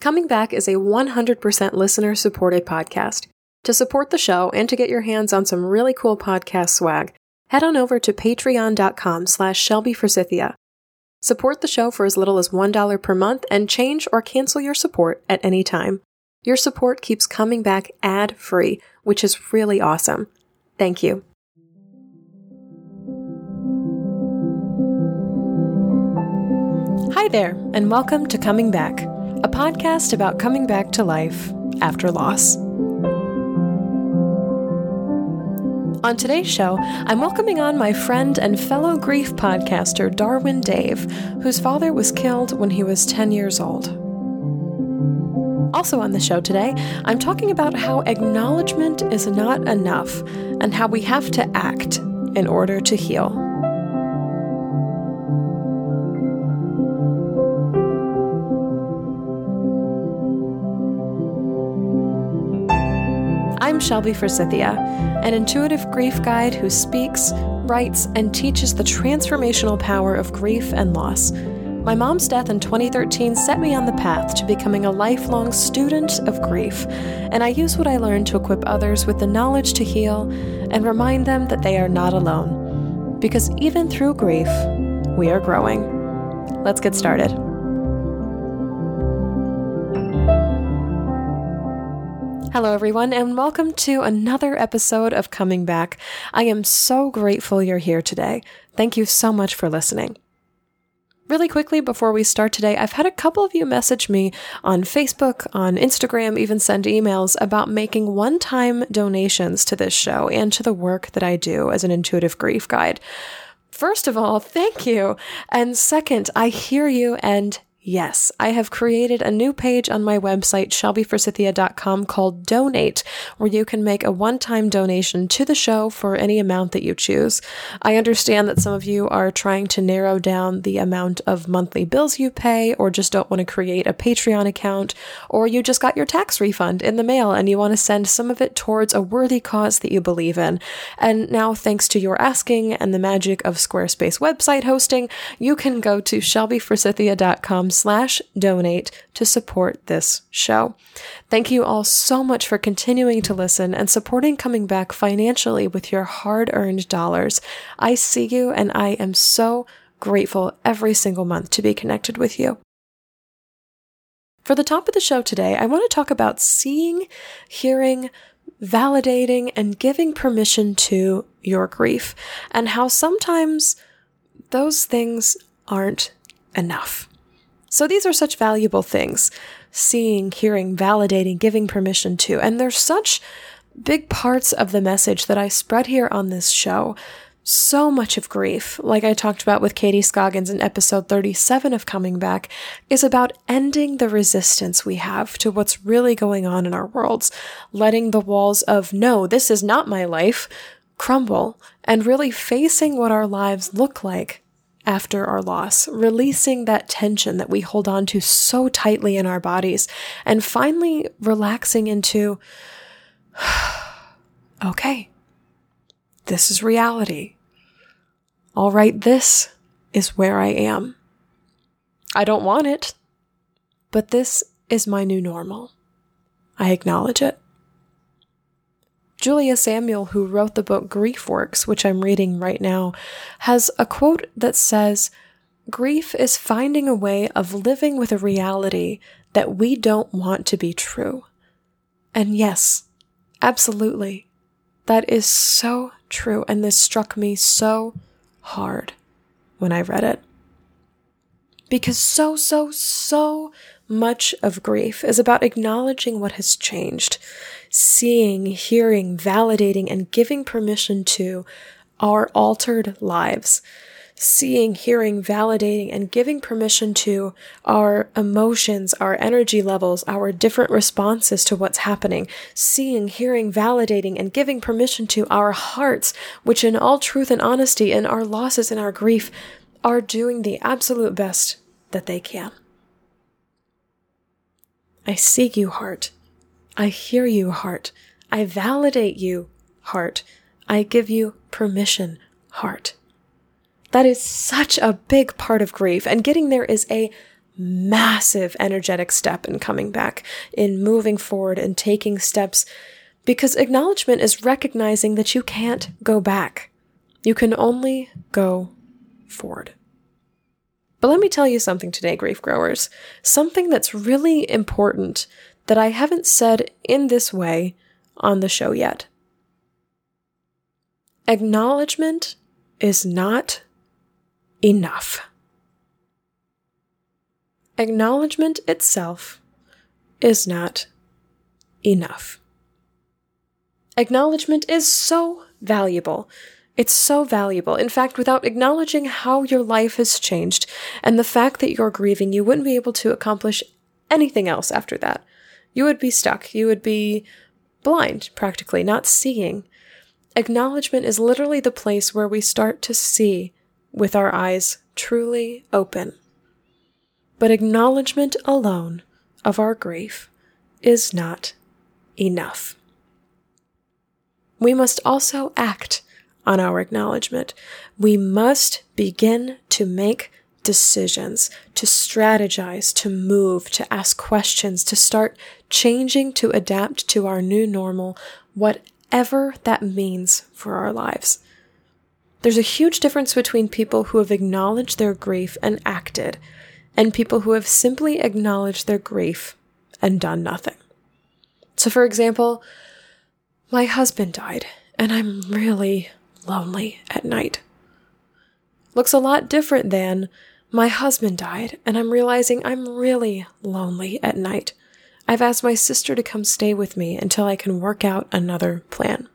Coming Back is a 100% listener supported podcast. To support the show and to get your hands on some really cool podcast swag, head on over to patreon.com slash Shelby Forsythia. Support the show for as little as $1 per month and change or cancel your support at any time. Your support keeps coming back ad free, which is really awesome. Thank you. Hi there, and welcome to Coming Back, a podcast about coming back to life after loss. On today's show, I'm welcoming on my friend and fellow grief podcaster Darwin Dave, whose father was killed when he was 10 years old. Also on the show today, I'm talking about how acknowledgement is not enough and how we have to act in order to heal. Shelby Forsythia, an intuitive grief guide who speaks, writes, and teaches the transformational power of grief and loss. My mom's death in 2013 set me on the path to becoming a lifelong student of grief, and I use what I learned to equip others with the knowledge to heal and remind them that they are not alone. Because even through grief, we are growing. Let's get started. Hello, everyone, and welcome to another episode of Coming Back. I am so grateful you're here today. Thank you so much for listening. Really quickly before we start today, I've had a couple of you message me on Facebook, on Instagram, even send emails about making one time donations to this show and to the work that I do as an intuitive grief guide. First of all, thank you. And second, I hear you and Yes, I have created a new page on my website, shelbyforsythia.com called Donate, where you can make a one time donation to the show for any amount that you choose. I understand that some of you are trying to narrow down the amount of monthly bills you pay, or just don't want to create a Patreon account, or you just got your tax refund in the mail and you want to send some of it towards a worthy cause that you believe in. And now, thanks to your asking and the magic of Squarespace website hosting, you can go to shelbyforsythia.com slash donate to support this show. Thank you all so much for continuing to listen and supporting coming back financially with your hard earned dollars. I see you and I am so grateful every single month to be connected with you. For the top of the show today, I want to talk about seeing, hearing, validating, and giving permission to your grief, and how sometimes those things aren't enough. So these are such valuable things seeing, hearing, validating, giving permission to. And they're such big parts of the message that I spread here on this show. So much of grief, like I talked about with Katie Scoggins in episode 37 of Coming Back, is about ending the resistance we have to what's really going on in our worlds, letting the walls of, no, this is not my life, crumble, and really facing what our lives look like after our loss, releasing that tension that we hold on to so tightly in our bodies, and finally relaxing into, okay, this is reality. All right, this is where I am. I don't want it, but this is my new normal. I acknowledge it. Julia Samuel, who wrote the book Grief Works, which I'm reading right now, has a quote that says, Grief is finding a way of living with a reality that we don't want to be true. And yes, absolutely. That is so true. And this struck me so hard when I read it. Because so, so, so much of grief is about acknowledging what has changed, seeing, hearing, validating, and giving permission to our altered lives. Seeing, hearing, validating, and giving permission to our emotions, our energy levels, our different responses to what's happening. Seeing, hearing, validating, and giving permission to our hearts, which in all truth and honesty, in our losses and our grief, are doing the absolute best that they can. I seek you, heart. I hear you, heart. I validate you, heart. I give you permission, heart. That is such a big part of grief, and getting there is a massive energetic step in coming back, in moving forward and taking steps, because acknowledgement is recognizing that you can't go back. You can only go forward. But let me tell you something today, grief growers. Something that's really important that I haven't said in this way on the show yet. Acknowledgement is not enough. Acknowledgement itself is not enough. Acknowledgement is so valuable. It's so valuable. In fact, without acknowledging how your life has changed and the fact that you're grieving, you wouldn't be able to accomplish anything else after that. You would be stuck. You would be blind, practically, not seeing. Acknowledgement is literally the place where we start to see with our eyes truly open. But acknowledgement alone of our grief is not enough. We must also act on our acknowledgement. We must begin to make decisions, to strategize, to move, to ask questions, to start changing to adapt to our new normal, whatever that means for our lives. There's a huge difference between people who have acknowledged their grief and acted, and people who have simply acknowledged their grief and done nothing. So, for example, my husband died, and I'm really lonely at night. Looks a lot different than my husband died, and I'm realizing I'm really lonely at night. I've asked my sister to come stay with me until I can work out another plan.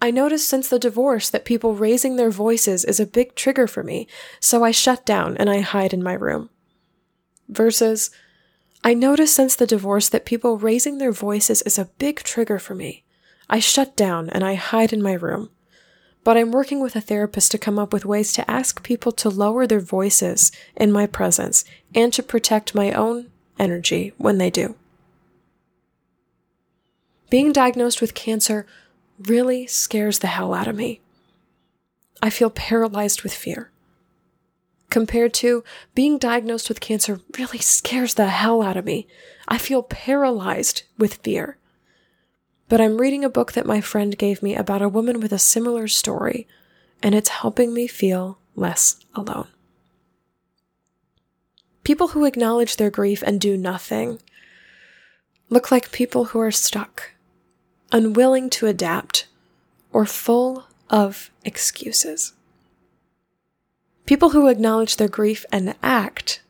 I noticed since the divorce that people raising their voices is a big trigger for me, so I shut down and I hide in my room. Versus, I noticed since the divorce that people raising their voices is a big trigger for me. I shut down and I hide in my room but I'm working with a therapist to come up with ways to ask people to lower their voices in my presence and to protect my own energy when they do. Being diagnosed with cancer really scares the hell out of me. I feel paralyzed with fear. Compared to being diagnosed with cancer really scares the hell out of me. I feel paralyzed with fear but I'm reading a book that my friend gave me about a woman with a similar story, and it's helping me feel less alone. People who acknowledge their grief and do nothing look like people who are stuck, unwilling to adapt, or full of excuses. People who acknowledge their grief and act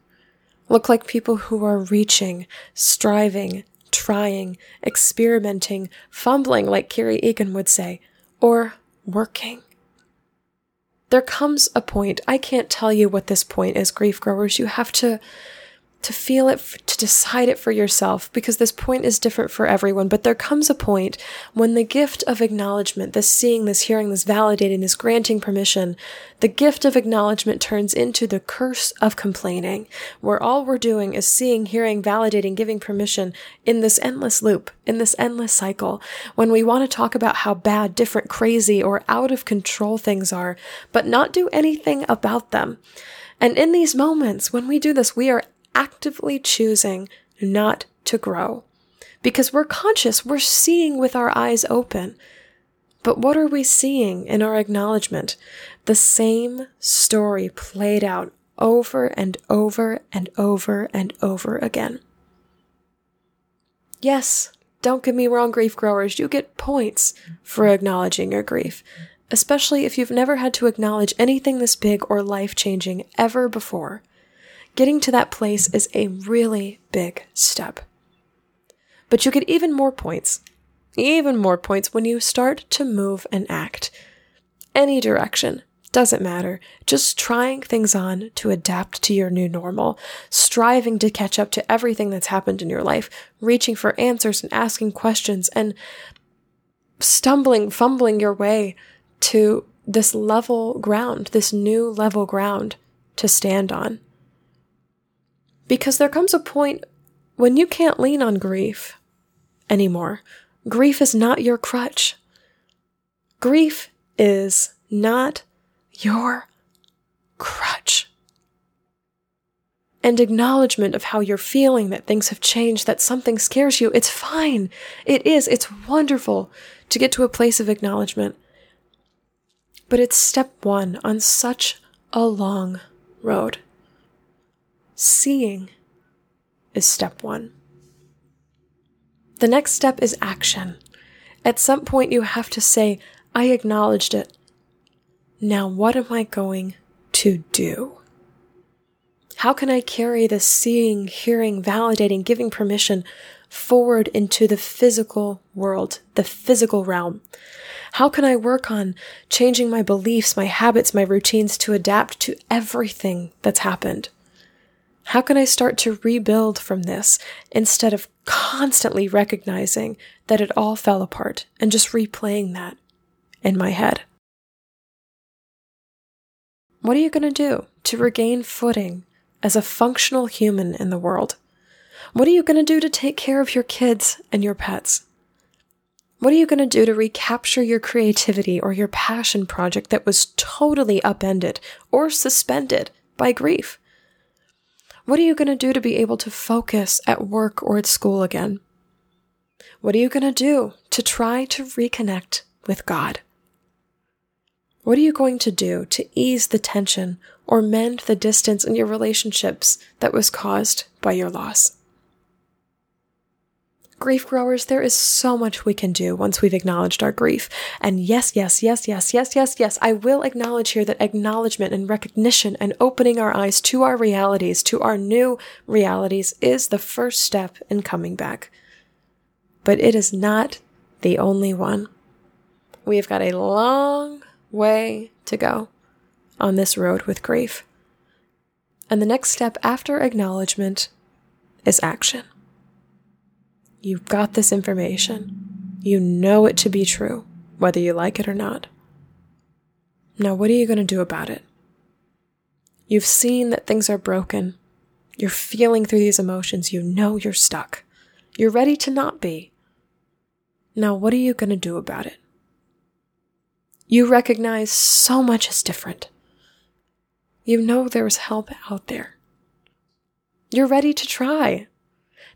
look like people who are reaching, striving, trying, experimenting, fumbling, like Kerry Egan would say, or working. There comes a point, I can't tell you what this point is, grief growers. You have to to feel it, to decide it for yourself, because this point is different for everyone. But there comes a point when the gift of acknowledgement, this seeing, this hearing, this validating, this granting permission, the gift of acknowledgement turns into the curse of complaining, where all we're doing is seeing, hearing, validating, giving permission in this endless loop, in this endless cycle, when we want to talk about how bad, different, crazy, or out of control things are, but not do anything about them. And in these moments, when we do this, we are actively choosing not to grow. Because we're conscious, we're seeing with our eyes open. But what are we seeing in our acknowledgement? The same story played out over and over and over and over again. Yes, don't get me wrong, grief growers, you get points for acknowledging your grief, especially if you've never had to acknowledge anything this big or life changing ever before. Getting to that place is a really big step. But you get even more points, even more points when you start to move and act. Any direction, doesn't matter. Just trying things on to adapt to your new normal, striving to catch up to everything that's happened in your life, reaching for answers and asking questions, and stumbling, fumbling your way to this level ground, this new level ground to stand on. Because there comes a point when you can't lean on grief anymore. Grief is not your crutch. Grief is not your crutch. and acknowledgement of how you're feeling, that things have changed, that something scares you. It's fine. It is. It's wonderful to get to a place of acknowledgement. But it's step one on such a long road. Seeing is step one. The next step is action. At some point, you have to say, I acknowledged it. Now, what am I going to do? How can I carry this seeing, hearing, validating, giving permission forward into the physical world, the physical realm? How can I work on changing my beliefs, my habits, my routines to adapt to everything that's happened? How can I start to rebuild from this instead of constantly recognizing that it all fell apart and just replaying that in my head? What are you going to do to regain footing as a functional human in the world? What are you going to do to take care of your kids and your pets? What are you going to do to recapture your creativity or your passion project that was totally upended or suspended by grief? What are you going to do to be able to focus at work or at school again? What are you going to do to try to reconnect with God? What are you going to do to ease the tension or mend the distance in your relationships that was caused by your loss? Grief growers, there is so much we can do once we've acknowledged our grief. And yes, yes, yes, yes, yes, yes, yes, I will acknowledge here that acknowledgement and recognition and opening our eyes to our realities, to our new realities, is the first step in coming back. But it is not the only one. We have got a long way to go on this road with grief. And the next step after acknowledgement is action. You've got this information. You know it to be true, whether you like it or not. Now, what are you going to do about it? You've seen that things are broken. You're feeling through these emotions. You know you're stuck. You're ready to not be. Now, what are you going to do about it? You recognize so much is different. You know there's help out there. You're ready to try.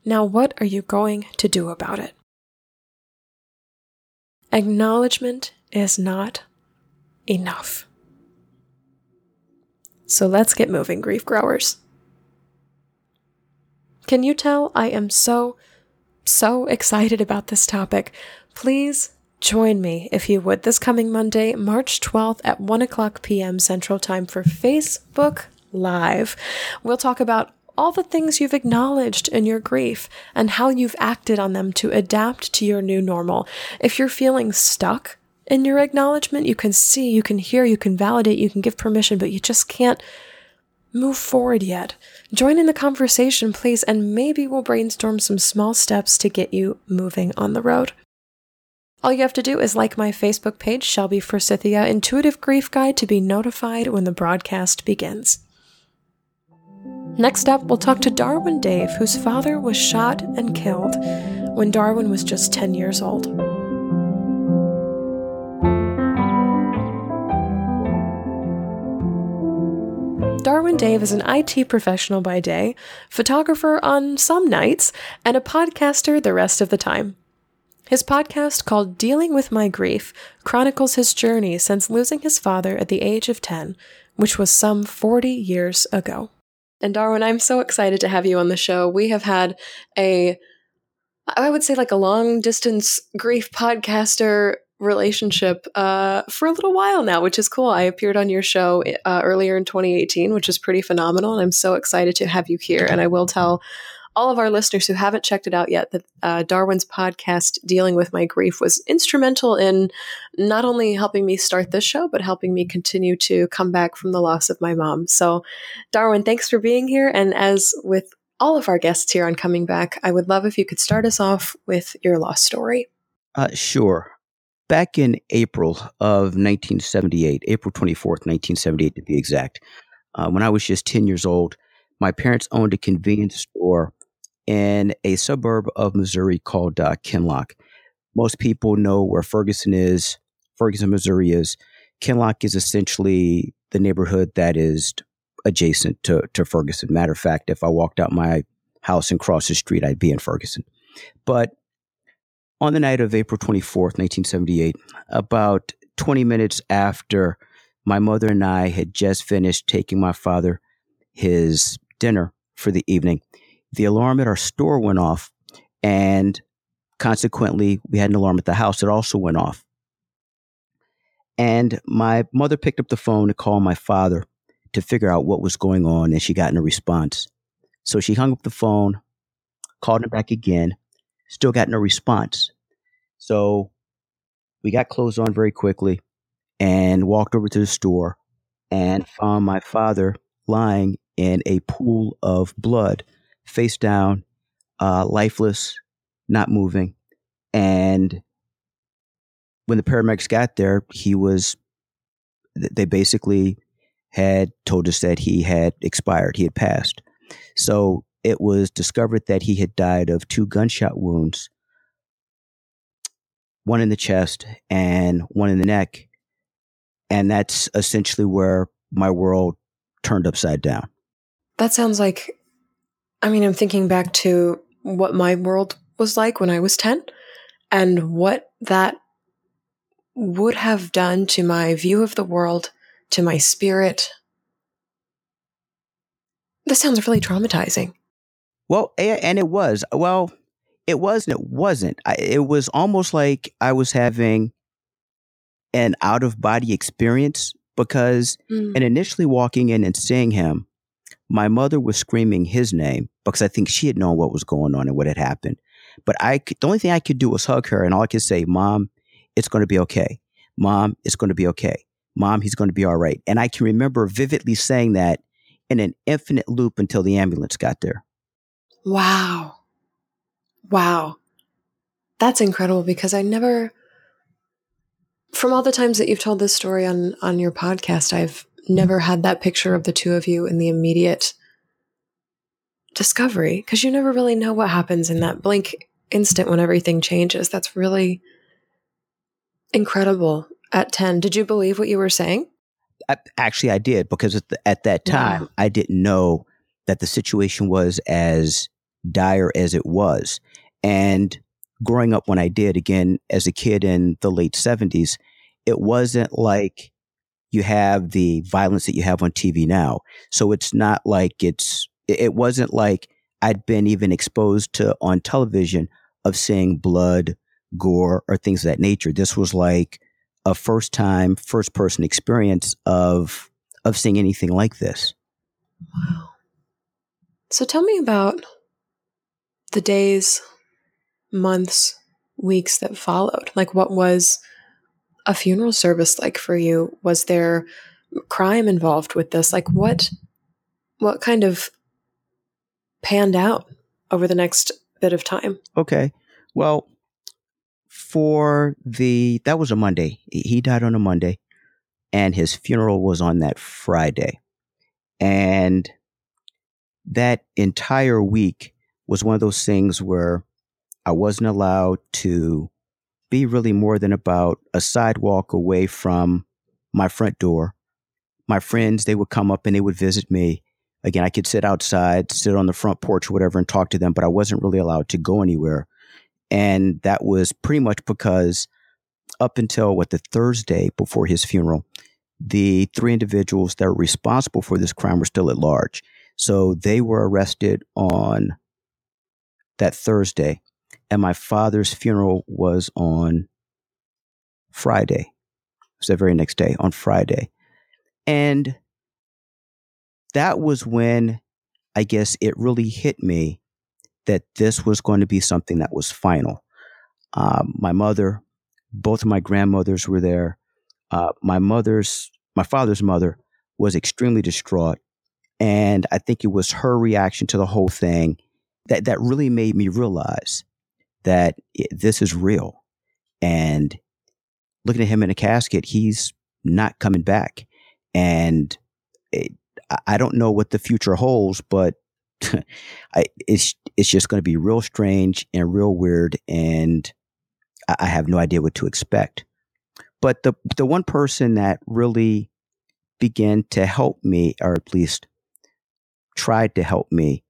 Now, what are you going to do about it? Acknowledgement is not enough. So let's get moving, grief growers. Can you tell I am so, so excited about this topic? Please join me, if you would, this coming Monday, March 12th at 1 o'clock p.m. Central Time for Facebook Live. We'll talk about all the things you've acknowledged in your grief and how you've acted on them to adapt to your new normal. If you're feeling stuck in your acknowledgement, you can see, you can hear, you can validate, you can give permission, but you just can't move forward yet. Join in the conversation, please, and maybe we'll brainstorm some small steps to get you moving on the road. All you have to do is like my Facebook page, Shelby Forsythia Intuitive Grief Guide, to be notified when the broadcast begins. Next up, we'll talk to Darwin Dave, whose father was shot and killed when Darwin was just 10 years old. Darwin Dave is an IT professional by day, photographer on some nights, and a podcaster the rest of the time. His podcast, called Dealing with My Grief, chronicles his journey since losing his father at the age of 10, which was some 40 years ago. And Darwin, I'm so excited to have you on the show. We have had a, I would say, like a long distance grief podcaster relationship uh, for a little while now, which is cool. I appeared on your show uh, earlier in 2018, which is pretty phenomenal. And I'm so excited to have you here. And I will tell all of our listeners who haven't checked it out yet that uh, Darwin's podcast, Dealing with My Grief, was instrumental in not only helping me start this show, but helping me continue to come back from the loss of my mom. So, Darwin, thanks for being here. And as with all of our guests here on Coming Back, I would love if you could start us off with your loss story. Uh, sure. Back in April of 1978, April 24th, 1978 to be exact, uh, when I was just 10 years old, my parents owned a convenience store in a suburb of Missouri called uh, Kinloch. Most people know where Ferguson is, Ferguson, Missouri is. Kinloch is essentially the neighborhood that is adjacent to, to Ferguson. Matter of fact, if I walked out my house and crossed the street, I'd be in Ferguson. But on the night of April 24th, 1978, about 20 minutes after my mother and I had just finished taking my father his dinner for the evening, the alarm at our store went off, and consequently, we had an alarm at the house that also went off. And my mother picked up the phone to call my father to figure out what was going on, and she got no response. So she hung up the phone, called him back again, still got no response. So we got clothes on very quickly and walked over to the store and found my father lying in a pool of blood, face down, uh, lifeless, not moving. And when the paramedics got there, he was, they basically had told us that he had expired, he had passed. So it was discovered that he had died of two gunshot wounds one in the chest and one in the neck. And that's essentially where my world turned upside down. That sounds like, I mean, I'm thinking back to what my world was like when I was 10 and what that would have done to my view of the world, to my spirit. This sounds really traumatizing. Well, and it was. Well, it was and it wasn't. I, it was almost like I was having an out of body experience because, mm. and initially walking in and seeing him, my mother was screaming his name because I think she had known what was going on and what had happened. But I, the only thing I could do was hug her, and all I could say, "Mom, it's going to be okay. Mom, it's going to be okay. Mom, he's going to be all right." And I can remember vividly saying that in an infinite loop until the ambulance got there. Wow. Wow. That's incredible because I never from all the times that you've told this story on on your podcast, I've never had that picture of the two of you in the immediate discovery because you never really know what happens in that blink instant when everything changes. That's really incredible at 10. Did you believe what you were saying? I, actually, I did because at, the, at that time, wow. I didn't know that the situation was as dire as it was. And growing up when I did, again, as a kid in the late 70s, it wasn't like you have the violence that you have on TV now. So it's not like it's, it wasn't like I'd been even exposed to on television of seeing blood, gore, or things of that nature. This was like a first time, first person experience of, of seeing anything like this. Wow. So tell me about the days, months, weeks that followed? Like, what was a funeral service like for you? Was there crime involved with this? Like, what, what kind of panned out over the next bit of time? Okay. Well, for the, that was a Monday. He died on a Monday, and his funeral was on that Friday. And that entire week, was one of those things where I wasn't allowed to be really more than about a sidewalk away from my front door. My friends, they would come up and they would visit me. Again, I could sit outside, sit on the front porch or whatever and talk to them, but I wasn't really allowed to go anywhere. And that was pretty much because up until what the Thursday before his funeral, the three individuals that were responsible for this crime were still at large. So they were arrested on that Thursday, and my father's funeral was on Friday. It was the very next day, on Friday. And that was when I guess it really hit me that this was going to be something that was final. Um, my mother, both of my grandmothers were there. Uh, my mother's, my father's mother was extremely distraught. And I think it was her reaction to the whole thing that that really made me realize that this is real. And looking at him in a casket, he's not coming back. And it, I don't know what the future holds, but I, it's it's just going to be real strange and real weird, and I, I have no idea what to expect. But the the one person that really began to help me, or at least tried to help me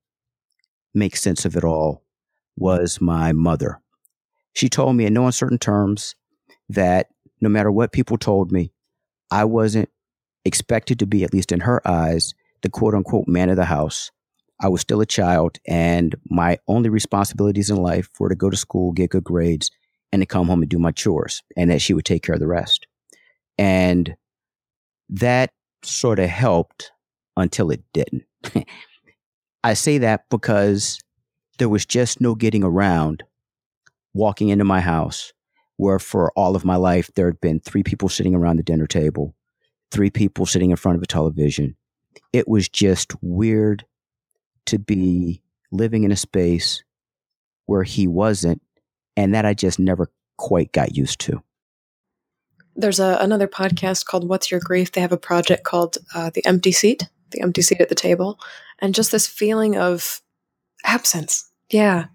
make sense of it all, was my mother. She told me in no uncertain terms that no matter what people told me, I wasn't expected to be, at least in her eyes, the quote unquote man of the house. I was still a child, and my only responsibilities in life were to go to school, get good grades, and to come home and do my chores, and that she would take care of the rest. And that sort of helped until it didn't. I say that because there was just no getting around walking into my house where for all of my life there had been three people sitting around the dinner table, three people sitting in front of a television. It was just weird to be living in a space where he wasn't, and that I just never quite got used to. There's a, another podcast called What's Your Grief? They have a project called uh, The Empty Seat, the empty seat at the table, and just this feeling of absence. Yeah,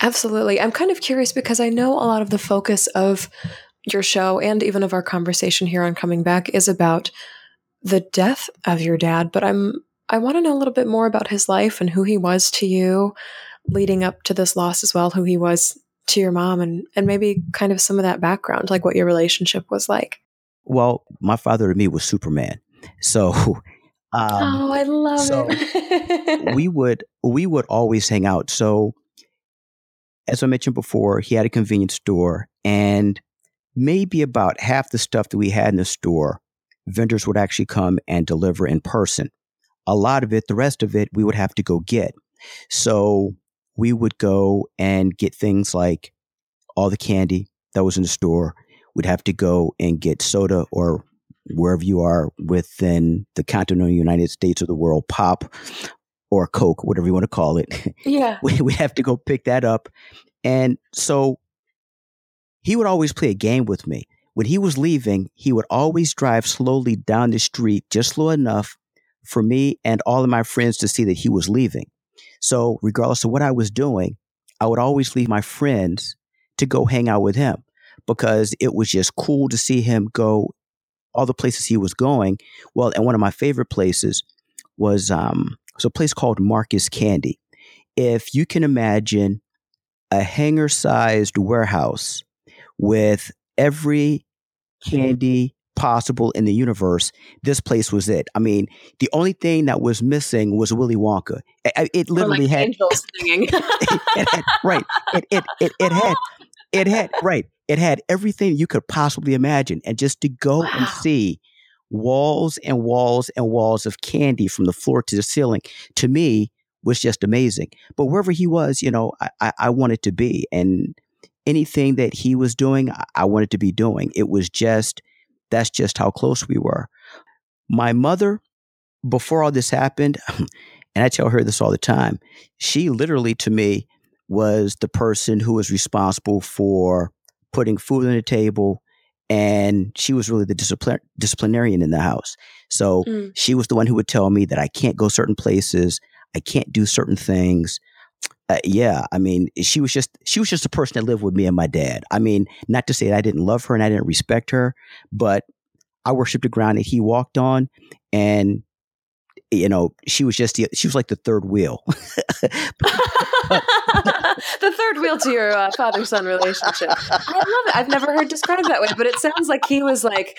absolutely. I'm kind of curious because I know a lot of the focus of your show and even of our conversation here on Coming Back is about the death of your dad, but I'm I want to know a little bit more about his life and who he was to you leading up to this loss as well, who he was to your mom and and maybe kind of some of that background, like what your relationship was like. Well, my father to me was Superman. So um, oh, I love so it. we would we would always hang out. So as I mentioned before, he had a convenience store and maybe about half the stuff that we had in the store, vendors would actually come and deliver in person. A lot of it, the rest of it, we would have to go get. So we would go and get things like all the candy that was in the store. We'd have to go and get soda or wherever you are within the continental United States or the world, pop or Coke, whatever you want to call it. Yeah. we, we have to go pick that up. And so he would always play a game with me. When he was leaving, he would always drive slowly down the street, just slow enough for me and all of my friends to see that he was leaving. So, regardless of what I was doing, I would always leave my friends to go hang out with him because it was just cool to see him go all the places he was going. Well, and one of my favorite places was um, was a place called Marcus Candy. If you can imagine a hanger sized warehouse with every candy possible in the universe, this place was it. I mean, the only thing that was missing was Willy Wonka. It, it literally like had angels singing. it, it had, right. It, it it it had it had right. It had everything you could possibly imagine, and just to go wow. and see walls and walls and walls of candy from the floor to the ceiling to me was just amazing. But wherever he was, you know, I, I, I wanted to be, and anything that he was doing, I, I wanted to be doing. It was just that's just how close we were. My mother, before all this happened, and I tell her this all the time, she literally to me was the person who was responsible for putting food on the table. And she was really the disciplinarian in the house. So mm. she was the one who would tell me that I can't go certain places, I can't do certain things. Uh, yeah, I mean, she was just she was just a person that lived with me and my dad. I mean, not to say that I didn't love her and I didn't respect her, but I worshiped the ground that he walked on, and you know, she was just she was like the third wheel. the third wheel to your uh, father son relationship. I love it. I've never heard described that way, but it sounds like he was like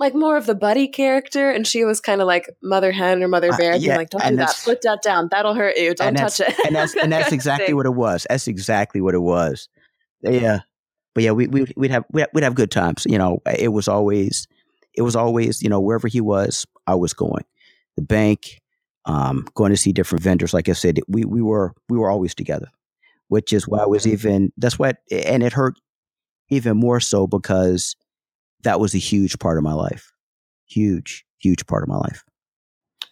like more of the buddy character, and she was kind of like mother hen or mother uh, bear, uh, yeah, like, "Don't do that. Put that down. That'll hurt you. Don't touch it." and that's and that's exactly what it was. That's exactly what it was. Yeah, but yeah, we we we'd have we'd have good times. You know, it was always it was always you know wherever he was, I was going. The bank, um, going to see different vendors. Like I said, we we were we were always together, which is why I was even that's what and it hurt even more so because that was a huge part of my life. Huge, huge part of my life.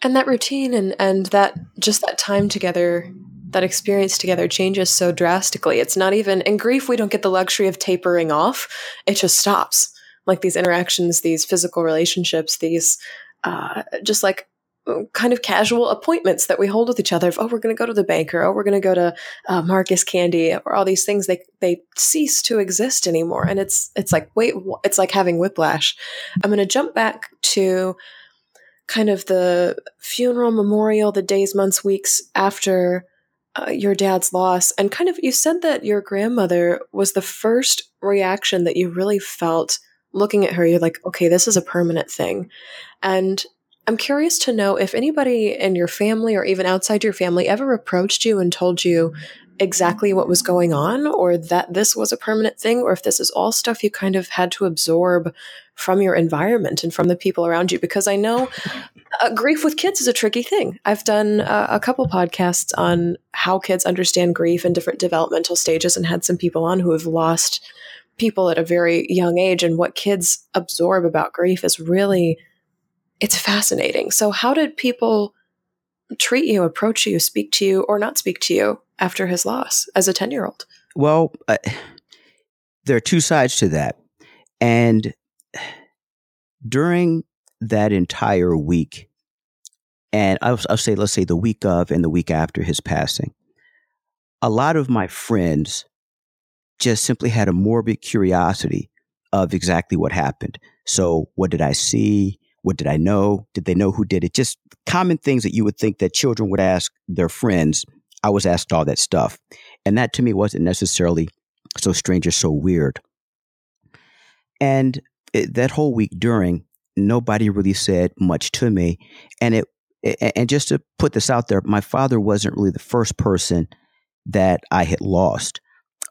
And that routine and and that just that time together, that experience together changes so drastically. It's not even in grief we don't get the luxury of tapering off. It just stops. Like these interactions, these physical relationships, these uh, just like kind of casual appointments that we hold with each other. Of, oh, we're going to go to the banker. Oh, we're going to go to uh, Marcus Candy, or all these things. They they cease to exist anymore, and it's it's like wait, it's like having whiplash. I'm going to jump back to kind of the funeral memorial, the days, months, weeks after uh, your dad's loss, and kind of you said that your grandmother was the first reaction that you really felt looking at her. You're like, okay, this is a permanent thing. And I'm curious to know if anybody in your family or even outside your family ever approached you and told you exactly what was going on or that this was a permanent thing or if this is all stuff you kind of had to absorb from your environment and from the people around you? Because i know uh, grief with kids is a tricky thing. I've done uh, a couple podcasts on how kids understand grief and different developmental stages and had some people on who have lost people at a very young age and what kids absorb about grief is really it's fascinating so how did people treat you approach you speak to you or not speak to you after his loss as a 10 year old? Well, uh, there are two sides to that. And during that entire week, and I'll, I'll, say, let's say the week of and the week after his passing, a lot of my friends just simply had a morbid curiosity of exactly what happened. So, what did I see? What did I know? Did they know who did it? Just common things that you would think that children would ask their friends I was asked all that stuff. And that to me wasn't necessarily so strange or so weird. And it, that whole week during, nobody really said much to me. And it, and just to put this out there, my father wasn't really the first person that I had lost.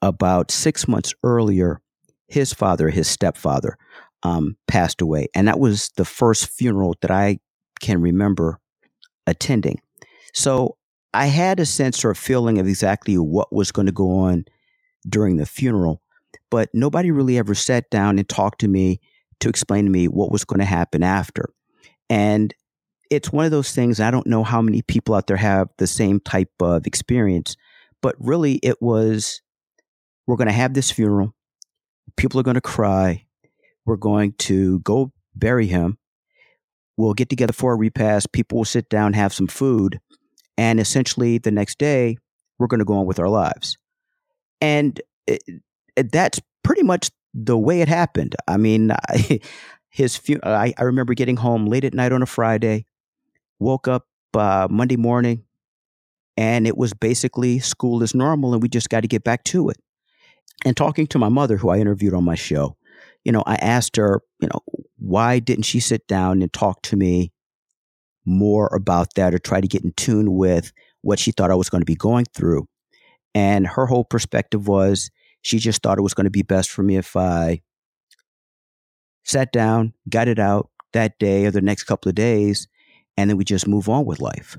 About six months earlier, his father, his stepfather, um, passed away. And that was the first funeral that I can remember attending. So I had a sense or a feeling of exactly what was going to go on during the funeral, but nobody really ever sat down and talked to me to explain to me what was going to happen after. And it's one of those things, I don't know how many people out there have the same type of experience, but really it was we're going to have this funeral, people are going to cry, we're going to go bury him. We'll get together for a repast. People will sit down, have some food, and essentially, the next day, we're going to go on with our lives. And it, it, that's pretty much the way it happened. I mean, I, his fu- I, I, remember getting home late at night on a Friday, woke up uh, Monday morning, and it was basically school is normal, and we just got to get back to it. And talking to my mother, who I interviewed on my show, you know, I asked her, you know, why didn't she sit down and talk to me more about that or try to get in tune with what she thought I was going to be going through. And her whole perspective was she just thought it was going to be best for me if I sat down, got it out that day or the next couple of days, and then we just move on with life.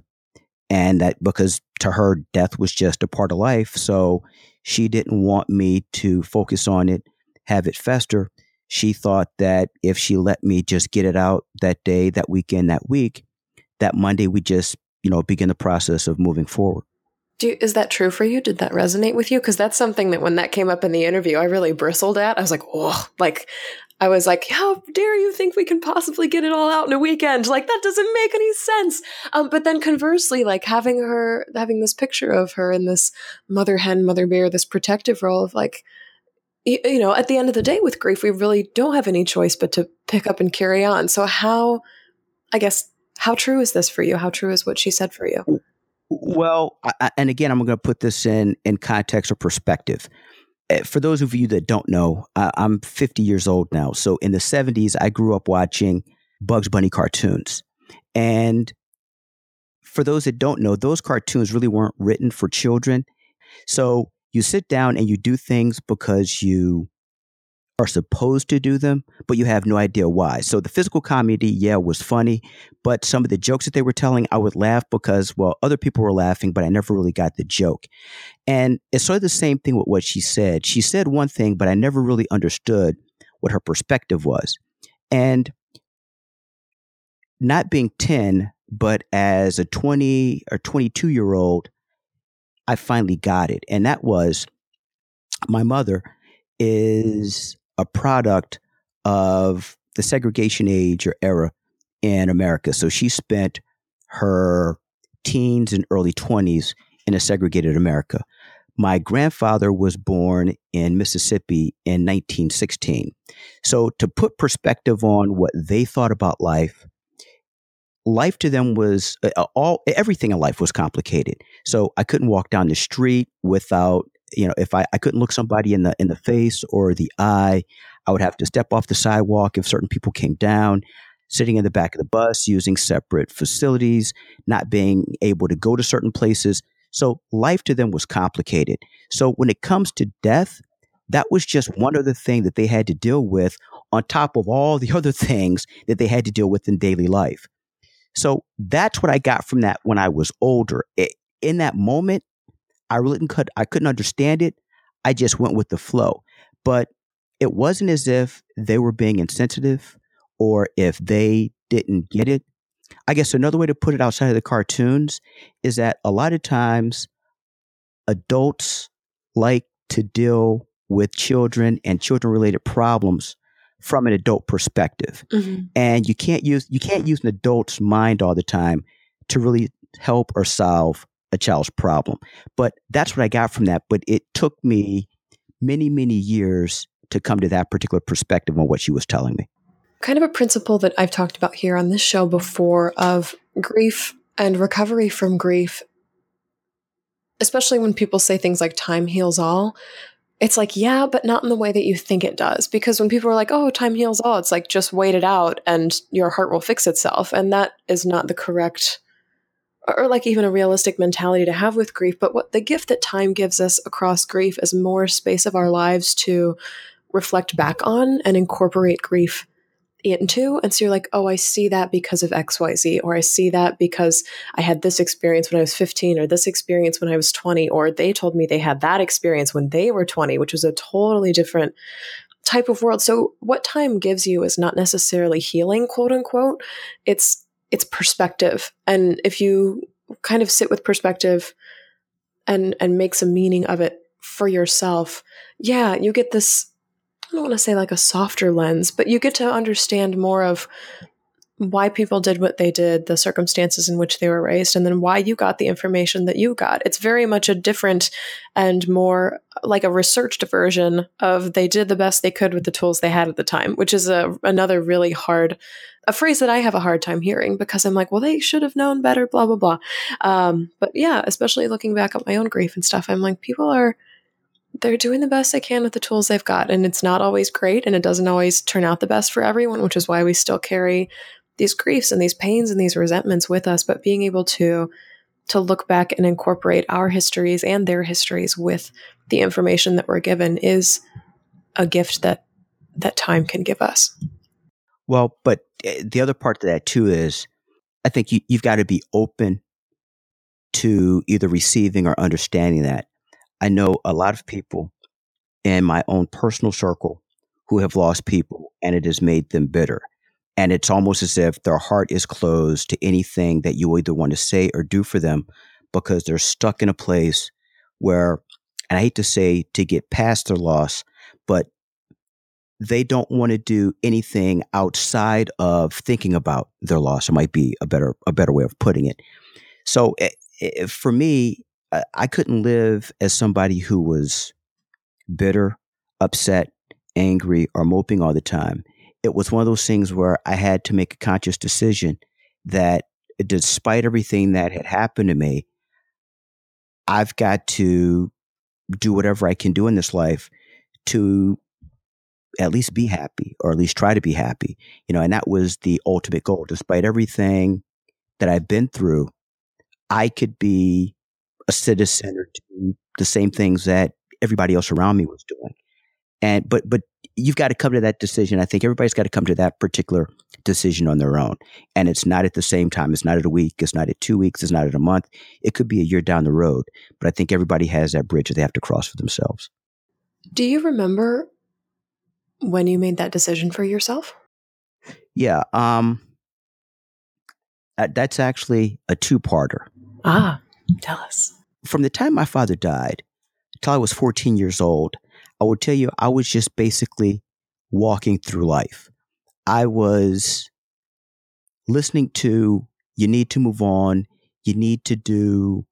And that because to her, death was just a part of life. So she didn't want me to focus on it, have it fester. She thought that if she let me just get it out that day, that weekend, that week, that Monday we just, you know, begin the process of moving forward. You, is that true for you? Did that resonate with you? Because that's something that when that came up in the interview, I really bristled at. I was like, oh, like, I was like, how dare you think we can possibly get it all out in a weekend? Like, that doesn't make any sense. Um, but then conversely, like having her, having this picture of her in this mother hen, mother bear, this protective role of like, you, know, at the end of the day with grief, we really don't have any choice but to pick up and carry on. So, how, I guess, how true is this for you? How true is what she said for you? Well, I, and again, I'm going to put this in in context or perspective. Eh, for those of you that don't know, I'm 50 years old now. So in the 70s, I grew up watching Bugs Bunny cartoons. And for those that don't know, those cartoons really weren't written for children. So you sit down and you do things because you are supposed to do them, but you have no idea why. So the physical comedy, yeah, was funny, but some of the jokes that they were telling, I would laugh because, well, other people were laughing, but I never really got the joke. And it's sort of the same thing with what she said. She said one thing, but I never really understood what her perspective was. And not being 10, but as a 20 or 22 year old, I finally got it. And that was my mother is a product of the segregation age or era in America. So she spent her teens and early 20s in a segregated America. My grandfather was born in Mississippi in 1916. So, to put perspective on what they thought about life, life to them was uh, all everything in life was complicated. So I couldn't walk down the street without you know if I, I couldn't look somebody in the in the face or the eye i would have to step off the sidewalk if certain people came down sitting in the back of the bus using separate facilities not being able to go to certain places. So life to them was complicated. So when it comes to death that was just one other thing that they had to deal with on top of all the other things that they had to deal with in daily life so that's what i got from that when i was older it, in that moment I really could I couldn't understand it. I just went with the flow. But it wasn't as if they were being insensitive or if they didn't get it. I guess another way to put it outside of the cartoons is that a lot of times adults like to deal with children and children related problems from an adult perspective. Mm-hmm. And you can't use you can't use an adult's mind all the time to really help or solve a child's problem. But that's what I got from that. But it took me many, many years to come to that particular perspective on what she was telling me. Kind of a principle that I've talked about here on this show before of grief and recovery from grief, especially when people say things like time heals all. It's like, yeah, but not in the way that you think it does. Because when people are like, oh, time heals all, it's like just wait it out and your heart will fix itself. And that is not the correct or like even a realistic mentality to have with grief, but what the gift that time gives us across grief is more space of our lives to reflect back on and incorporate grief into. And so you're like, oh, I see that because of XYZ, or I see that because I had this experience when I was 15, or this experience when I was 20, or they told me they had that experience when they were 20, which was a totally different type of world. So what time gives you is not necessarily healing, quote unquote. It's it's perspective. And if you kind of sit with perspective and and make some meaning of it for yourself, yeah, you get this I don't want to say like a softer lens, but you get to understand more of why people did what they did, the circumstances in which they were raised, and then why you got the information that you got. It's very much a different and more like a researched version of they did the best they could with the tools they had at the time, which is a another really hard a phrase that I have a hard time hearing because I'm like, well, they should have known better, blah blah blah. Um, but yeah, especially looking back at my own grief and stuff, I'm like, people are they're doing the best they can with the tools they've got, and it's not always great, and it doesn't always turn out the best for everyone, which is why we still carry these griefs and these pains and these resentments with us, but being able to to look back and incorporate our histories and their histories with the information that we're given is a gift that that time can give us. Well, but eh, the other part to that too is I think you, you've got to be open to either receiving or understanding that. I know a lot of people in my own personal circle who have lost people and it has made them bitter. And it's almost as if their heart is closed to anything that you either want to say or do for them because they're stuck in a place where, and I hate to say to get past their loss, but they don't want to do anything outside of thinking about their loss. It might be a better a better way of putting it. So it, eh, it, eh, for me, I couldn't live as somebody who was bitter, upset, angry, or moping all the time it was one of those things where I had to make a conscious decision that despite everything that had happened to me, I've got to do whatever I can do in this life to at least be happy or at least try to be happy. You know, and that was the ultimate goal. Despite everything that I've been through, I could be a citizen or do the same things that everybody else around me was doing. And but but you've got to come to that decision. I think everybody's got to come to that particular decision on their own. And it's not at the same time. It's not at a week. It's not at two weeks. It's not at a month. It could be a year down the road. But I think everybody has that bridge that they have to cross for themselves. Do you remember when you made that decision for yourself? Yeah. Um, that's actually a two parter. Ah, tell us. From the time my father died until I was 14 years old, I will tell you, I was just basically walking through life. I was listening to, you need to move on, you need to do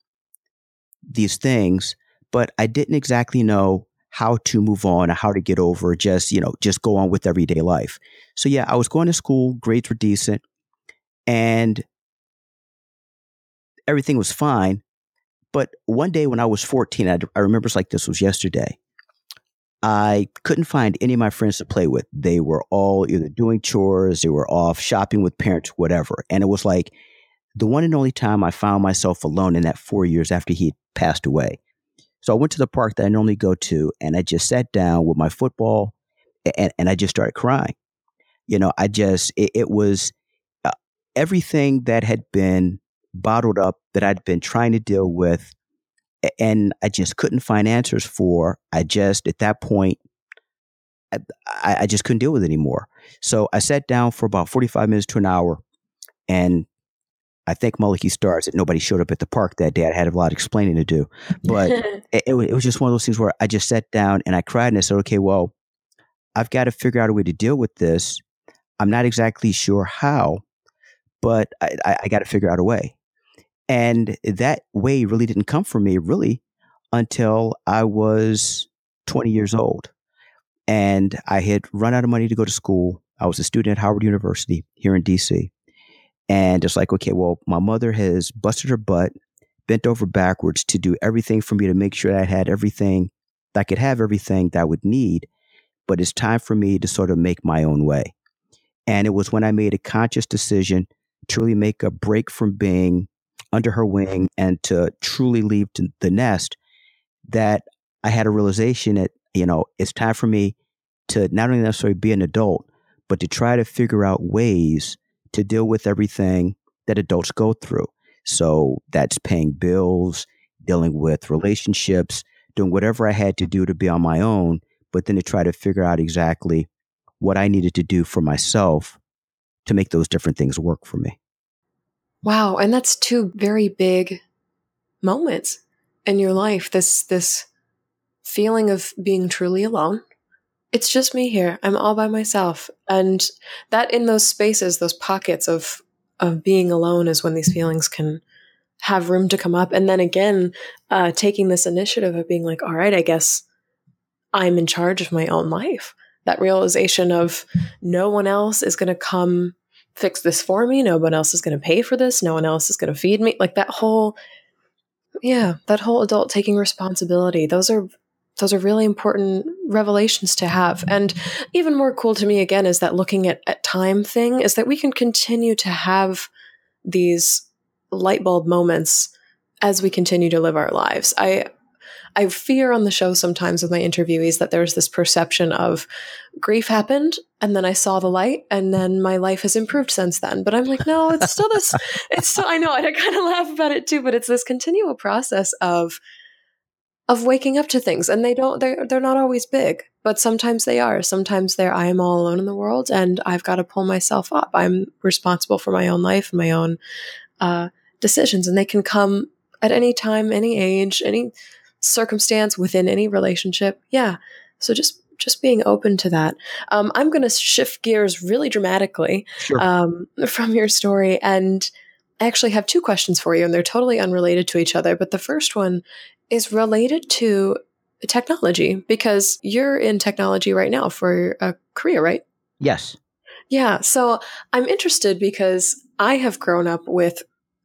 these things, but I didn't exactly know how to move on or how to get over just, you know, just go on with everyday life. So yeah, I was going to school, grades were decent. And everything was fine. But one day when I was 14, I, I remember it's like this was yesterday. I couldn't find any of my friends to play with. They were all either doing chores, they were off shopping with parents, whatever. And it was like the one and only time I found myself alone in that four years after he passed away. So I went to the park that I normally go to and I just sat down with my football and, and I just started crying. You know, I just, it, it was uh, everything that had been bottled up that I'd been trying to deal with and I just couldn't find answers for. I just, at that point, I, I just couldn't deal with it anymore. So I sat down for about 45 minutes to an hour and I thank Mullicky Stars that nobody showed up at the park that day. I had a lot of explaining to do, but it, it, was just one of those things where I just sat down and I cried and I said, okay, well, I've got to figure out a way to deal with this. I'm not exactly sure how, but I, I, I got to figure out a way. And that way really didn't come for me really until I was 20 years old. And I had run out of money to go to school. I was a student at Howard University here in DC. And it's like, okay, well, my mother has busted her butt, bent over backwards to do everything for me to make sure that I had everything, that I could have everything that I would need. But it's time for me to sort of make my own way. And it was when I made a conscious decision to really make a break from being under her wing and to truly leave the nest that I had a realization that, you know, it's time for me to not only necessarily be an adult, but to try to figure out ways to deal with everything that adults go through. So that's paying bills, dealing with relationships, doing whatever I had to do to be on my own, but then to try to figure out exactly what I needed to do for myself to make those different things work for me. Wow, and that's two very big moments in your life. This this feeling of being truly alone. It's just me here. I'm all by myself. And that in those spaces, those pockets of of being alone is when these feelings can have room to come up. And then again, uh, taking this initiative of being like, all right, I guess I'm in charge of my own life. That realization of no one else is going to come fix this for me. No one else is going to pay for this. No one else is going to feed me. Like that whole, yeah, that whole adult taking responsibility. Those are those are really important revelations to have. And even more cool to me again is that looking at, at time thing is that we can continue to have these light bulb moments as we continue to live our lives. I I fear on the show sometimes with my interviewees that there's this perception of grief happened and then I saw the light and then my life has improved since then. But I'm like, no, it's still this, it's still, I know, and I kind of laugh about it too, but it's this continual process of, of waking up to things and they don't, they're, they're not always big, but sometimes they are. Sometimes they're, I am all alone in the world and I've got to pull myself up. I'm responsible for my own life and my own, uh, decisions and they can come at any time, any age, any, circumstance within any relationship. Yeah. So just just being open to that. Um, I'm going to shift gears really dramatically sure. um, from your story, and I actually have two questions for you, and they're totally unrelated to each other. But the first one is related to technology because you're in technology right now for a career, right? Yes. Yeah. So I'm interested because I have grown up with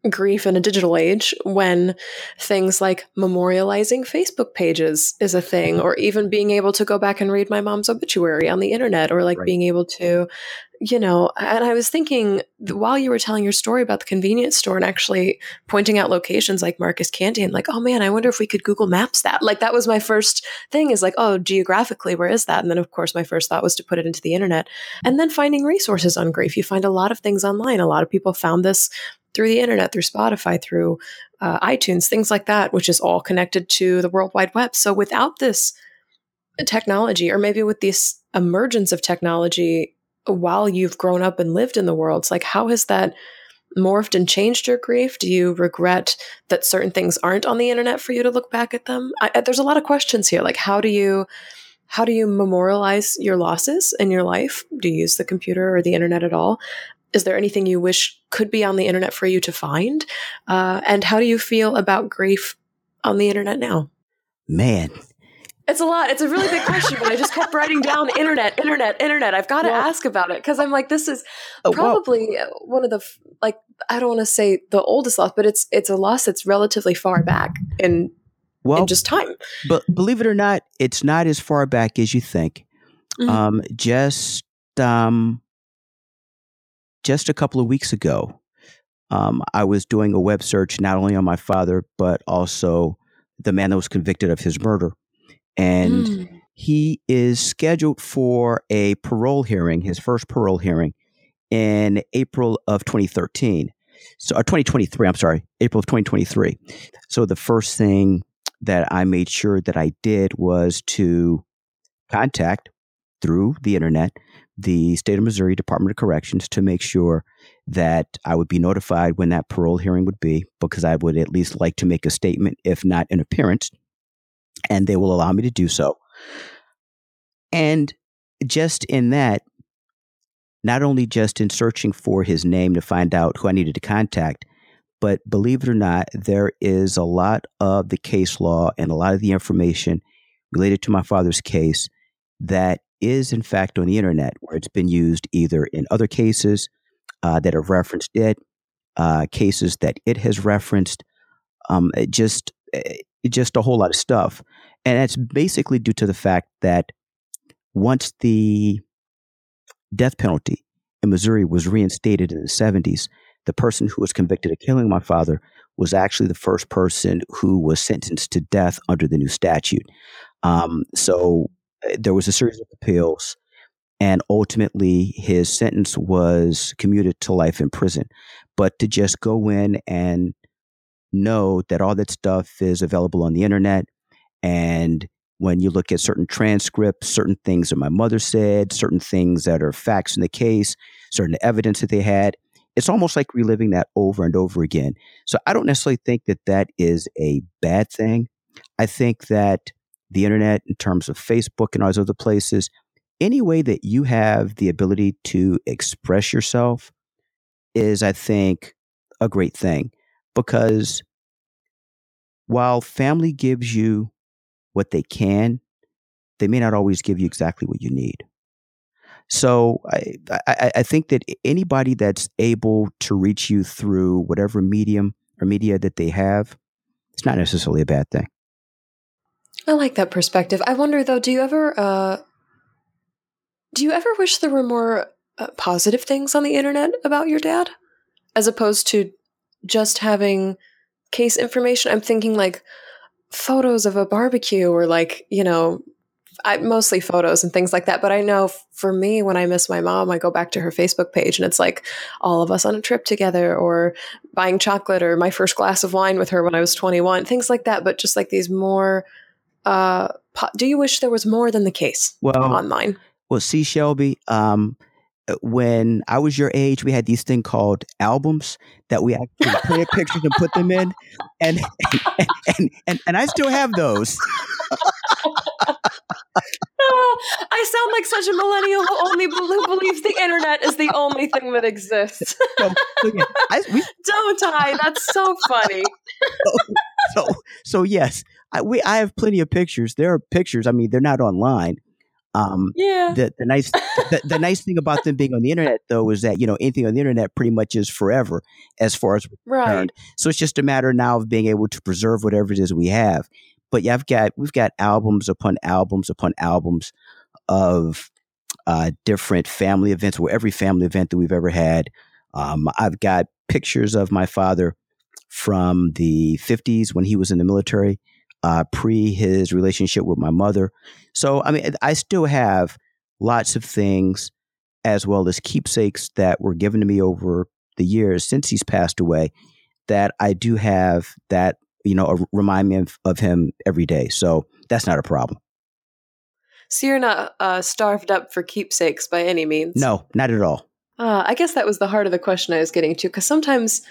grief in a digital age when things like memorializing Facebook pages is a thing, or even being able to go back and read my mom's obituary on the internet, or like right. being able to, you know. And I was thinking while you were telling your story about the convenience store and actually pointing out locations like Marcus Canteen, like, oh man, I wonder if we could Google Maps that. Like, that was my first thing is like, oh, geographically, where is that? And then, of course, my first thought was to put it into the internet. And then finding resources on grief. You find a lot of things online. A lot of people found this through the internet, through Spotify, through uh, iTunes, things like that, which is all connected to the World Wide Web. So without this technology, or maybe with this emergence of technology while you've grown up and lived in the world, it's like how has that morphed and changed your grief? Do you regret that certain things aren't on the internet for you to look back at them? I, there's a lot of questions here. Like how do you how do you memorialize your losses in your life? Do you use the computer or the internet at all? Is there anything you wish could be on the internet for you to find? Uh, and how do you feel about grief on the internet now? Man, It's a lot. It's a really big question, but I just kept writing down internet, internet, internet. I've got to well, ask about it because I'm like, this is oh, probably well, one of the like I don't want to say the oldest loss, but it's it's a loss that's relatively far back in well, in just time. But believe it or not, it's not as far back as you think. Mm-hmm. Um, just um, just a couple of weeks ago, um, I was doing a web search not only on my father but also the man that was convicted of his murder and mm. he is scheduled for a parole hearing, his first parole hearing, in April of 2013. So, or uh, 2023, I'm sorry, April of 2023. So, the first thing that I made sure that I did was to contact through the internet the state of Missouri Department of Corrections to make sure that I would be notified when that parole hearing would be, because I would at least like to make a statement, if not an appearance, and they will allow me to do so. And just in that, not only just in searching for his name to find out who I needed to contact, but believe it or not, there is a lot of the case law and a lot of the information related to my father's case that is, in fact, on the internet, where it's been used either in other cases uh, that have referenced it, uh, cases that it has referenced. Um, just eh, just a whole lot of stuff. And that's basically due to the fact that once the death penalty in Missouri was reinstated in the 70s, the person who was convicted of killing my father was actually the first person who was sentenced to death under the new statute. Um, so there was a series of appeals, and ultimately his sentence was commuted to life in prison. But to just go in and know that all that stuff is available on the internet. And when you look at certain transcripts, certain things that my mother said, certain things that are facts in the case, certain evidence that they had, it's almost like reliving that over and over again. So I don't necessarily think that that is a bad thing. I think that the internet, in terms of Facebook and all those other places, any way that you have the ability to express yourself is, I think, a great thing because while family gives you what they can, they may not always give you exactly what you need. So I, I, I, think that anybody that's able to reach you through whatever medium or media that they have, it's not necessarily a bad thing. I like that perspective. I wonder though, do you ever, uh, do you ever wish there were more uh, positive things on the internet about your dad, as opposed to just having case information. I'm thinking like photos of a barbecue or like, you know, I, mostly photos and things like that. But I know for me, when I miss my mom, I go back to her Facebook page and it's like all of us on a trip together or buying chocolate or my first glass of wine with her when I was 21, things like that. But just like these more, uh, po- do you wish there was more than the case well, online? Well, see, Shelby, um, uh, when I was your age, we had these thing called albums that we actually print pictures and put them in, and and and, and, and I still have those. oh, I sound like such a millennial who only who believes the internet is the only thing that exists. so, so yeah, I, we, Don't I? That's so funny. so, so, yes, I, we I have plenty of pictures. There are pictures. I mean, they're not online um, yeah. The, the nice the, the, nice thing about them being on the internet though is that you know anything on the internet pretty much is forever as far as right. So it's just a matter now of being able to preserve whatever it is we have. But yeah, I've got we've got albums upon albums upon albums of uh, different family events, where every family event that we've ever had. Um, I've got pictures of my father from the 50s when he was in the military uh, pre his relationship with my mother. So, I mean, I still have lots of things as well as keepsakes that were given to me over the years since he's passed away that I do have that, you know, remind me of, of him every day. So that's not a problem. So you're not uh, starved up for keepsakes by any means? No, not at all. Uh, I guess that was the heart of the question I was getting to because sometimes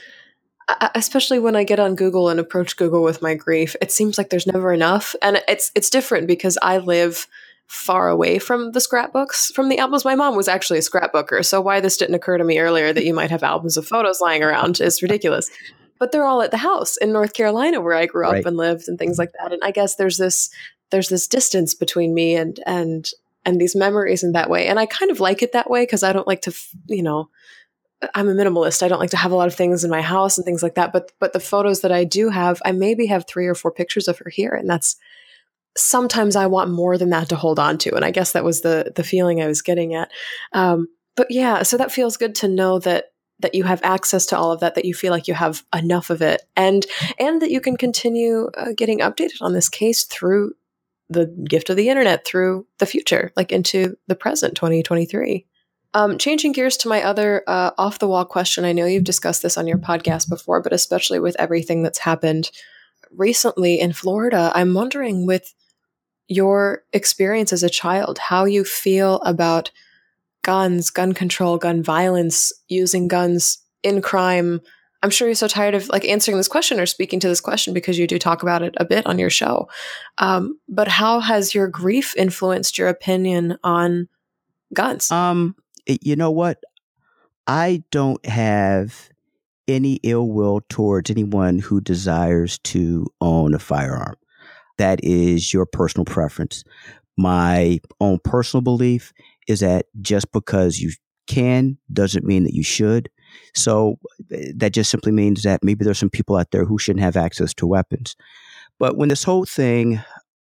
especially when I get on Google and approach Google with my grief, it seems like there's never enough. And it's it's different because I live far away from the scrapbooks from the albums. My mom was actually a scrapbooker, so why this didn't occur to me earlier that you might have albums of photos lying around is ridiculous. But they're all at the house in North Carolina where I grew up right. and lived and things like that. And I guess there's this there's this distance between me and and and these memories in that way. And I kind of like it that way because I don't like to, you know, I'm a minimalist. I don't like to have a lot of things in my house and things like that. But but the photos that I do have, I maybe have three or four pictures of her here, and that's sometimes I want more than that to hold on to. And I guess that was the the feeling I was getting at. Um, but yeah, so that feels good to know that that you have access to all of that that you feel like you have enough of it and and that you can continue uh, getting updated on this case through the gift of the internet through the future like into the present 2023 um, changing gears to my other uh, off the wall question i know you've discussed this on your podcast before but especially with everything that's happened recently in florida i'm wondering with your experience as a child how you feel about guns, gun control, gun violence, using guns in crime. I'm sure you're so tired of like answering this question or speaking to this question because you do talk about it a bit on your show. Um, but how has your grief influenced your opinion on guns? Um, you know what? I don't have any ill will towards anyone who desires to own a firearm. That is your personal preference. My own personal belief is that just because you can doesn't mean that you should. So that just simply means that maybe there's some people out there who shouldn't have access to weapons. But when this whole thing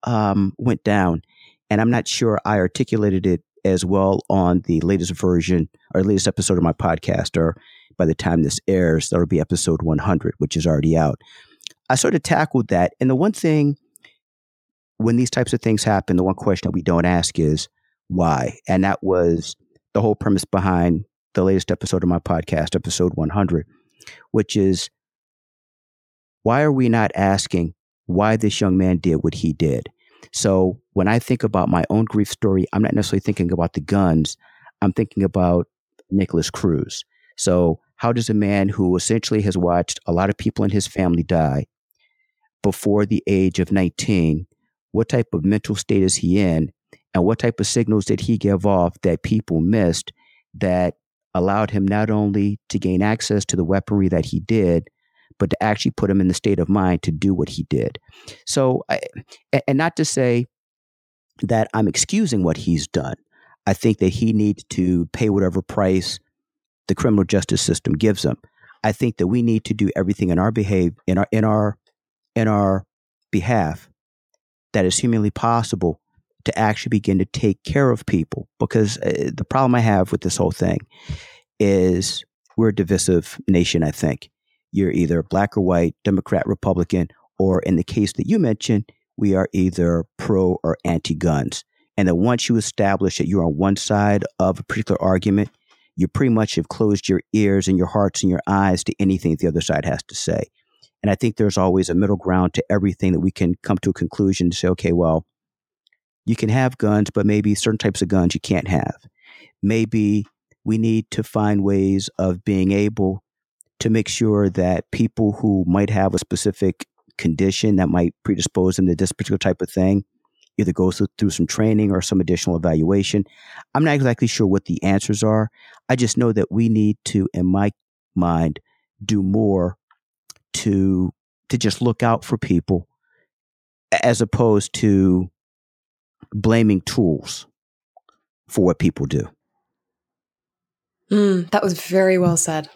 um, went down, and I'm not sure I articulated it as well on the latest version or latest episode of my podcast, or by the time this airs, that'll be episode 100, which is already out. I sort of tackled that. And the one thing when these types of things happen, the one question that we don't ask is, why. And that was the whole premise behind the latest episode of my podcast, episode 100, which is why are we not asking why this young man did what he did? So when I think about my own grief story, I'm not necessarily thinking about the guns. I'm thinking about Nikolas Cruz. So how does a man who essentially has watched a lot of people in his family die before the age of 19, what type of mental state is he in? and what type of signals did he give off that people missed that allowed him not only to gain access to the weaponry that he did but to actually put him in the state of mind to do what he did so and not to say that i'm excusing what he's done i think that he needs to pay whatever price the criminal justice system gives him i think that we need to do everything in our behave in our in our in our behalf that is humanly possible to actually begin to take care of people. Because uh, the problem I have with this whole thing is we're a divisive nation, I think. You're either black or white, Democrat, Republican, or in the case that you mentioned, we are either pro or anti guns. And that once you establish that you're on one side of a particular argument, you pretty much have closed your ears and your hearts and your eyes to anything the other side has to say. And I think there's always a middle ground to everything that we can come to a conclusion to say, okay, well, you can have guns, but maybe certain types of guns you can't have. Maybe we need to find ways of being able to make sure that people who might have a specific condition that might predispose them to this particular type of thing either goes through some training or some additional evaluation. I'm not exactly sure what the answers are. I just know that we need to, in my mind, do more to to just look out for people as opposed to blaming tools for what people do. Mm, that was very well said.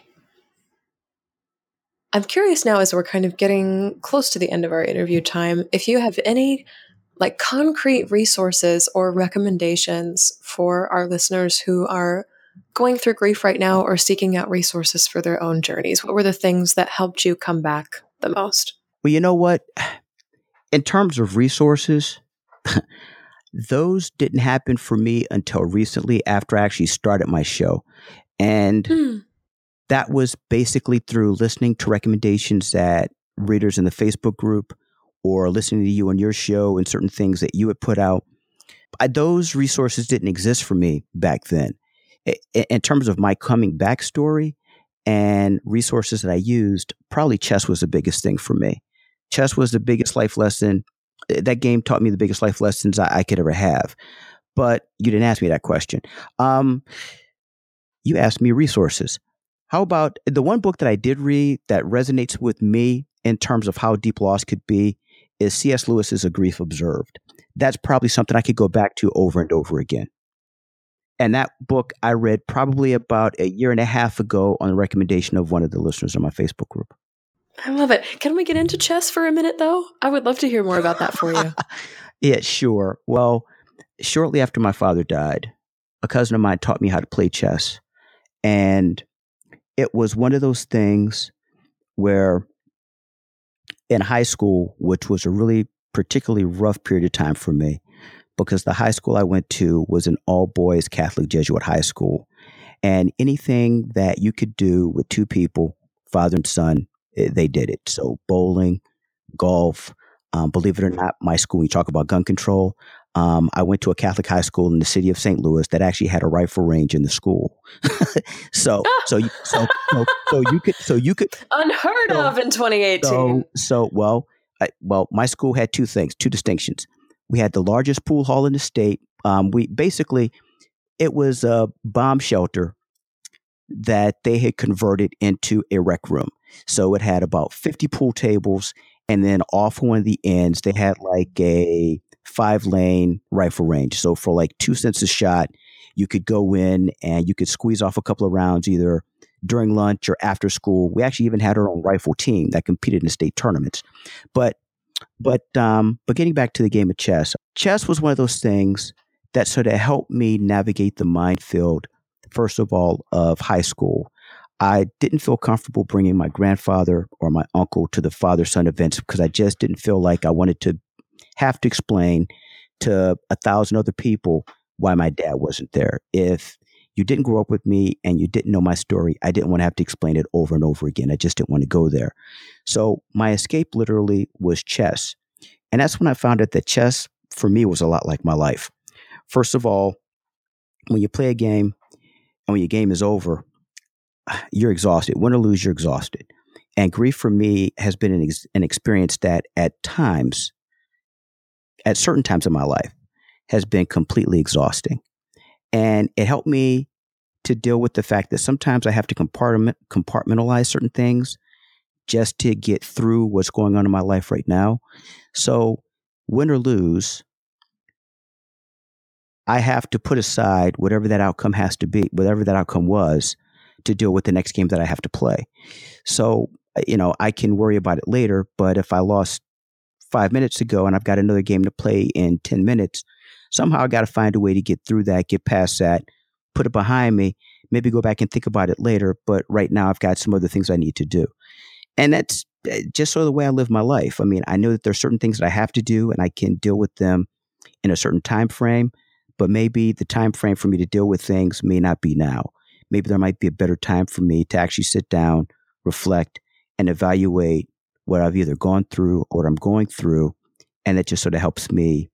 I'm curious now, as we're kind of getting close to the end of our interview time, if you have any like concrete resources or recommendations for our listeners who are going through grief right now or seeking out resources for their own journeys. What were the things that helped you come back the most? Well, you know what? In terms of resources, those didn't happen for me until recently after I actually started my show. And hmm. That was basically through listening to recommendations that readers in the Facebook group or listening to you on your show and certain things that you had put out. I, those resources didn't exist for me back then. I, in terms of my coming back story and resources that I used, probably chess was the biggest thing for me. Chess was the biggest life lesson that game taught me the biggest life lessons I, I could ever have. But you didn't ask me that question. Um, you asked me resources. How about the one book that I did read that resonates with me in terms of how deep loss could be is C.S. Lewis's A Grief Observed. That's probably something I could go back to over and over again. And that book I read probably about a year and a half ago on the recommendation of one of the listeners on my Facebook group. I love it. Can we get into chess for a minute, though? I would love to hear more about that for you. yeah, sure. Well, shortly after my father died, a cousin of mine taught me how to play chess. And it was one of those things where in high school, which was a really particularly rough period of time for me, because the high school I went to was an all boys Catholic Jesuit high school. And anything that you could do with two people, father and son, eh, they did it. So bowling, golf, um, believe it or not, my school, we talk about gun control. Um, I went to a Catholic high school in the city of St. Louis that actually had a rifle range in the school. so, so, so, so, so you could, so you could, unheard so, of in 2018. So, so well, I, well, my school had two things, two distinctions. We had the largest pool hall in the state. Um, we basically, it was a bomb shelter that they had converted into a rec room. So it had about 50 pool tables. And then off one of the ends, they had like a five lane rifle range. So for like two cents a shot, you could go in and you could squeeze off a couple of rounds either during lunch or after school. We actually even had our own rifle team that competed in state tournaments. But but um, but getting back to the game of chess, chess was one of those things that sort of helped me navigate the minefield. First of all, of high school, I didn't feel comfortable bringing my grandfather or my uncle to the father son events because I just didn't feel like I wanted to have to explain to a thousand other people why my dad wasn't there. If you didn't grow up with me and you didn't know my story, I didn't want to have to explain it over and over again. I just didn't want to go there. So my escape literally was chess. And that's when I found out that chess for me was a lot like my life. First of all, when you play a game and when your game is over, you're exhausted. Win or lose, you're exhausted. And grief for me has been an, ex- an experience that at times at certain times in my life has been completely exhausting. And it helped me to deal with the fact that sometimes I have to compartment, compartmentalize certain things just to get through what's going on in my life right now. So, win or lose, I have to put aside whatever that outcome has to be, whatever that outcome was, to deal with the next game that I have to play. So, you know, I can worry about it later, but if I lost five minutes ago and I've got another game to play in 10 minutes, somehow I got to find a way to get through that, get past that, put it behind me, maybe go back and think about it later. But right now I've got some other things I need to do. And that's eh, just sort of the way I live my life. I mean, I know that there's certain things that I have to do and I can deal with them in a certain time frame, but maybe the time frame for me to deal with things may not be now. Maybe there might be a better time for me to actually sit down, reflect, and evaluate what I've either gone through or what I'm going through. And it just sort of helps me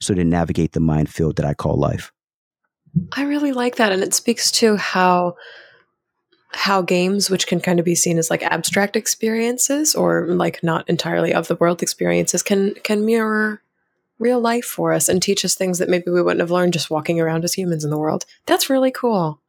sort of navigate the minefield that I call life. I really like that. And it speaks to how how games which can kind of be seen as like abstract experiences or like not entirely of the world experiences can can mirror real life for us and teach us things that maybe we wouldn't have learned just walking around as humans in the world. That's really cool.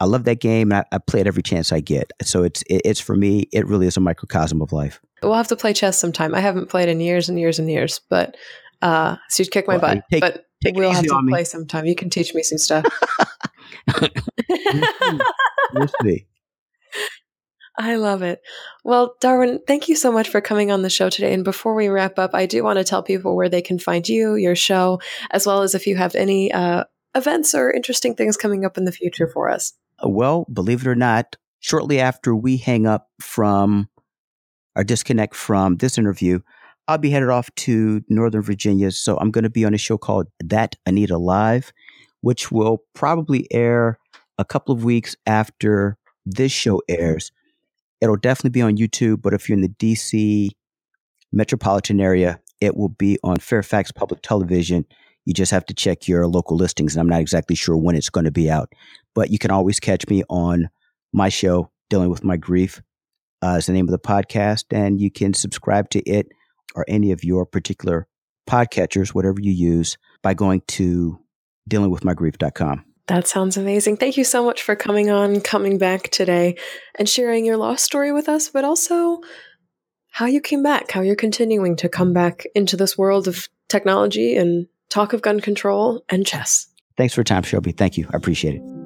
I love that game. I, I play it every chance I get. So it's it, it's for me. It really is a microcosm of life. We'll have to play chess sometime. I haven't played in years and years and years, but uh, so you'd kick my well, butt. Take, but take we'll have to play sometime. You can teach me some stuff. we'll see. I love it. Well, Darwin, thank you so much for coming on the show today. And before we wrap up, I do want to tell people where they can find you, your show, as well as if you have any uh, events or interesting things coming up in the future for us. Well, believe it or not, shortly after we hang up from or disconnect from this interview, I'll be headed off to Northern Virginia. So I'm going to be on a show called That Anita Live, which will probably air a couple of weeks after this show airs. It'll definitely be on YouTube, but if you're in the DC metropolitan area, it will be on Fairfax Public Television. You just have to check your local listings, and I'm not exactly sure when it's going to be out. But you can always catch me on my show, Dealing with My Grief, uh, is the name of the podcast, and you can subscribe to it or any of your particular podcatchers, whatever you use, by going to dealingwithmygrief.com. That sounds amazing. Thank you so much for coming on, coming back today, and sharing your lost story with us, but also how you came back, how you're continuing to come back into this world of technology and talk of gun control and chess. Thanks for your time, Shelby. Thank you. I appreciate it.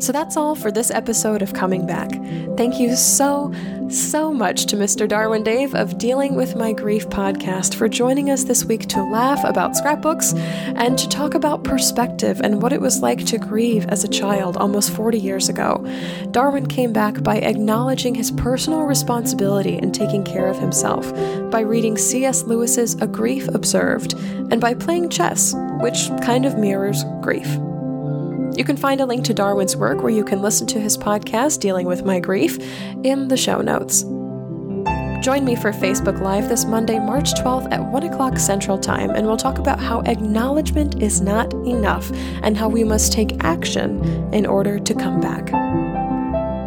So that's all for this episode of Coming Back. Thank you so, so much to Mr. Darwin Dave of Dealing with My Grief podcast for joining us this week to laugh about scrapbooks and to talk about perspective and what it was like to grieve as a child almost 40 years ago. Darwin came back by acknowledging his personal responsibility in taking care of himself, by reading C.S. Lewis's A Grief Observed, and by playing chess, which kind of mirrors grief. You can find a link to Darwin's work where you can listen to his podcast, Dealing with My Grief, in the show notes. Join me for Facebook Live this Monday, March 12th at 1 o'clock Central Time, and we'll talk about how acknowledgement is not enough and how we must take action in order to come back.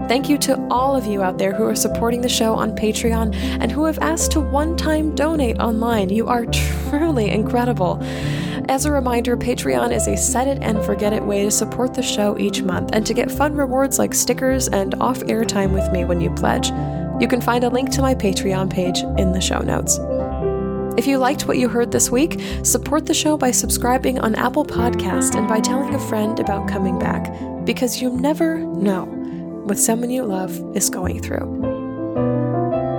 Thank you to all of you out there who are supporting the show on Patreon and who have asked to one time donate online. You are truly incredible. As a reminder, Patreon is a set it and forget it way to support the show each month and to get fun rewards like stickers and off air time with me when you pledge. You can find a link to my Patreon page in the show notes. If you liked what you heard this week, support the show by subscribing on Apple Podcast and by telling a friend about coming back, because you never know what someone you love is going through.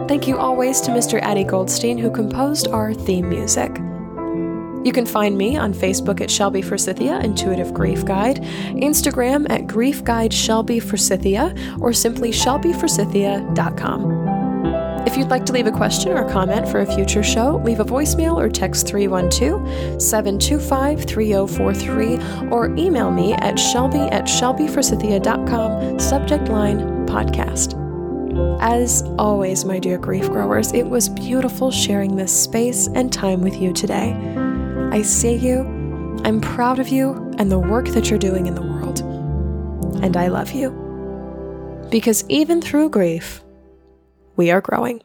Thank you always to Mr. Adi Goldstein, who composed our theme music. You can find me on Facebook at Shelby Forsythia Intuitive Grief Guide, Instagram at Grief Guide Shelby Forsythia, or simply shelbyforsythia.com. If you'd like to leave a question or comment for a future show, leave a voicemail or text 312 725 3043 or email me at shelby at shelbyforsythia.com, subject line podcast. As always, my dear grief growers, it was beautiful sharing this space and time with you today. I see you, I'm proud of you and the work that you're doing in the world. And I love you. Because even through grief, we are growing.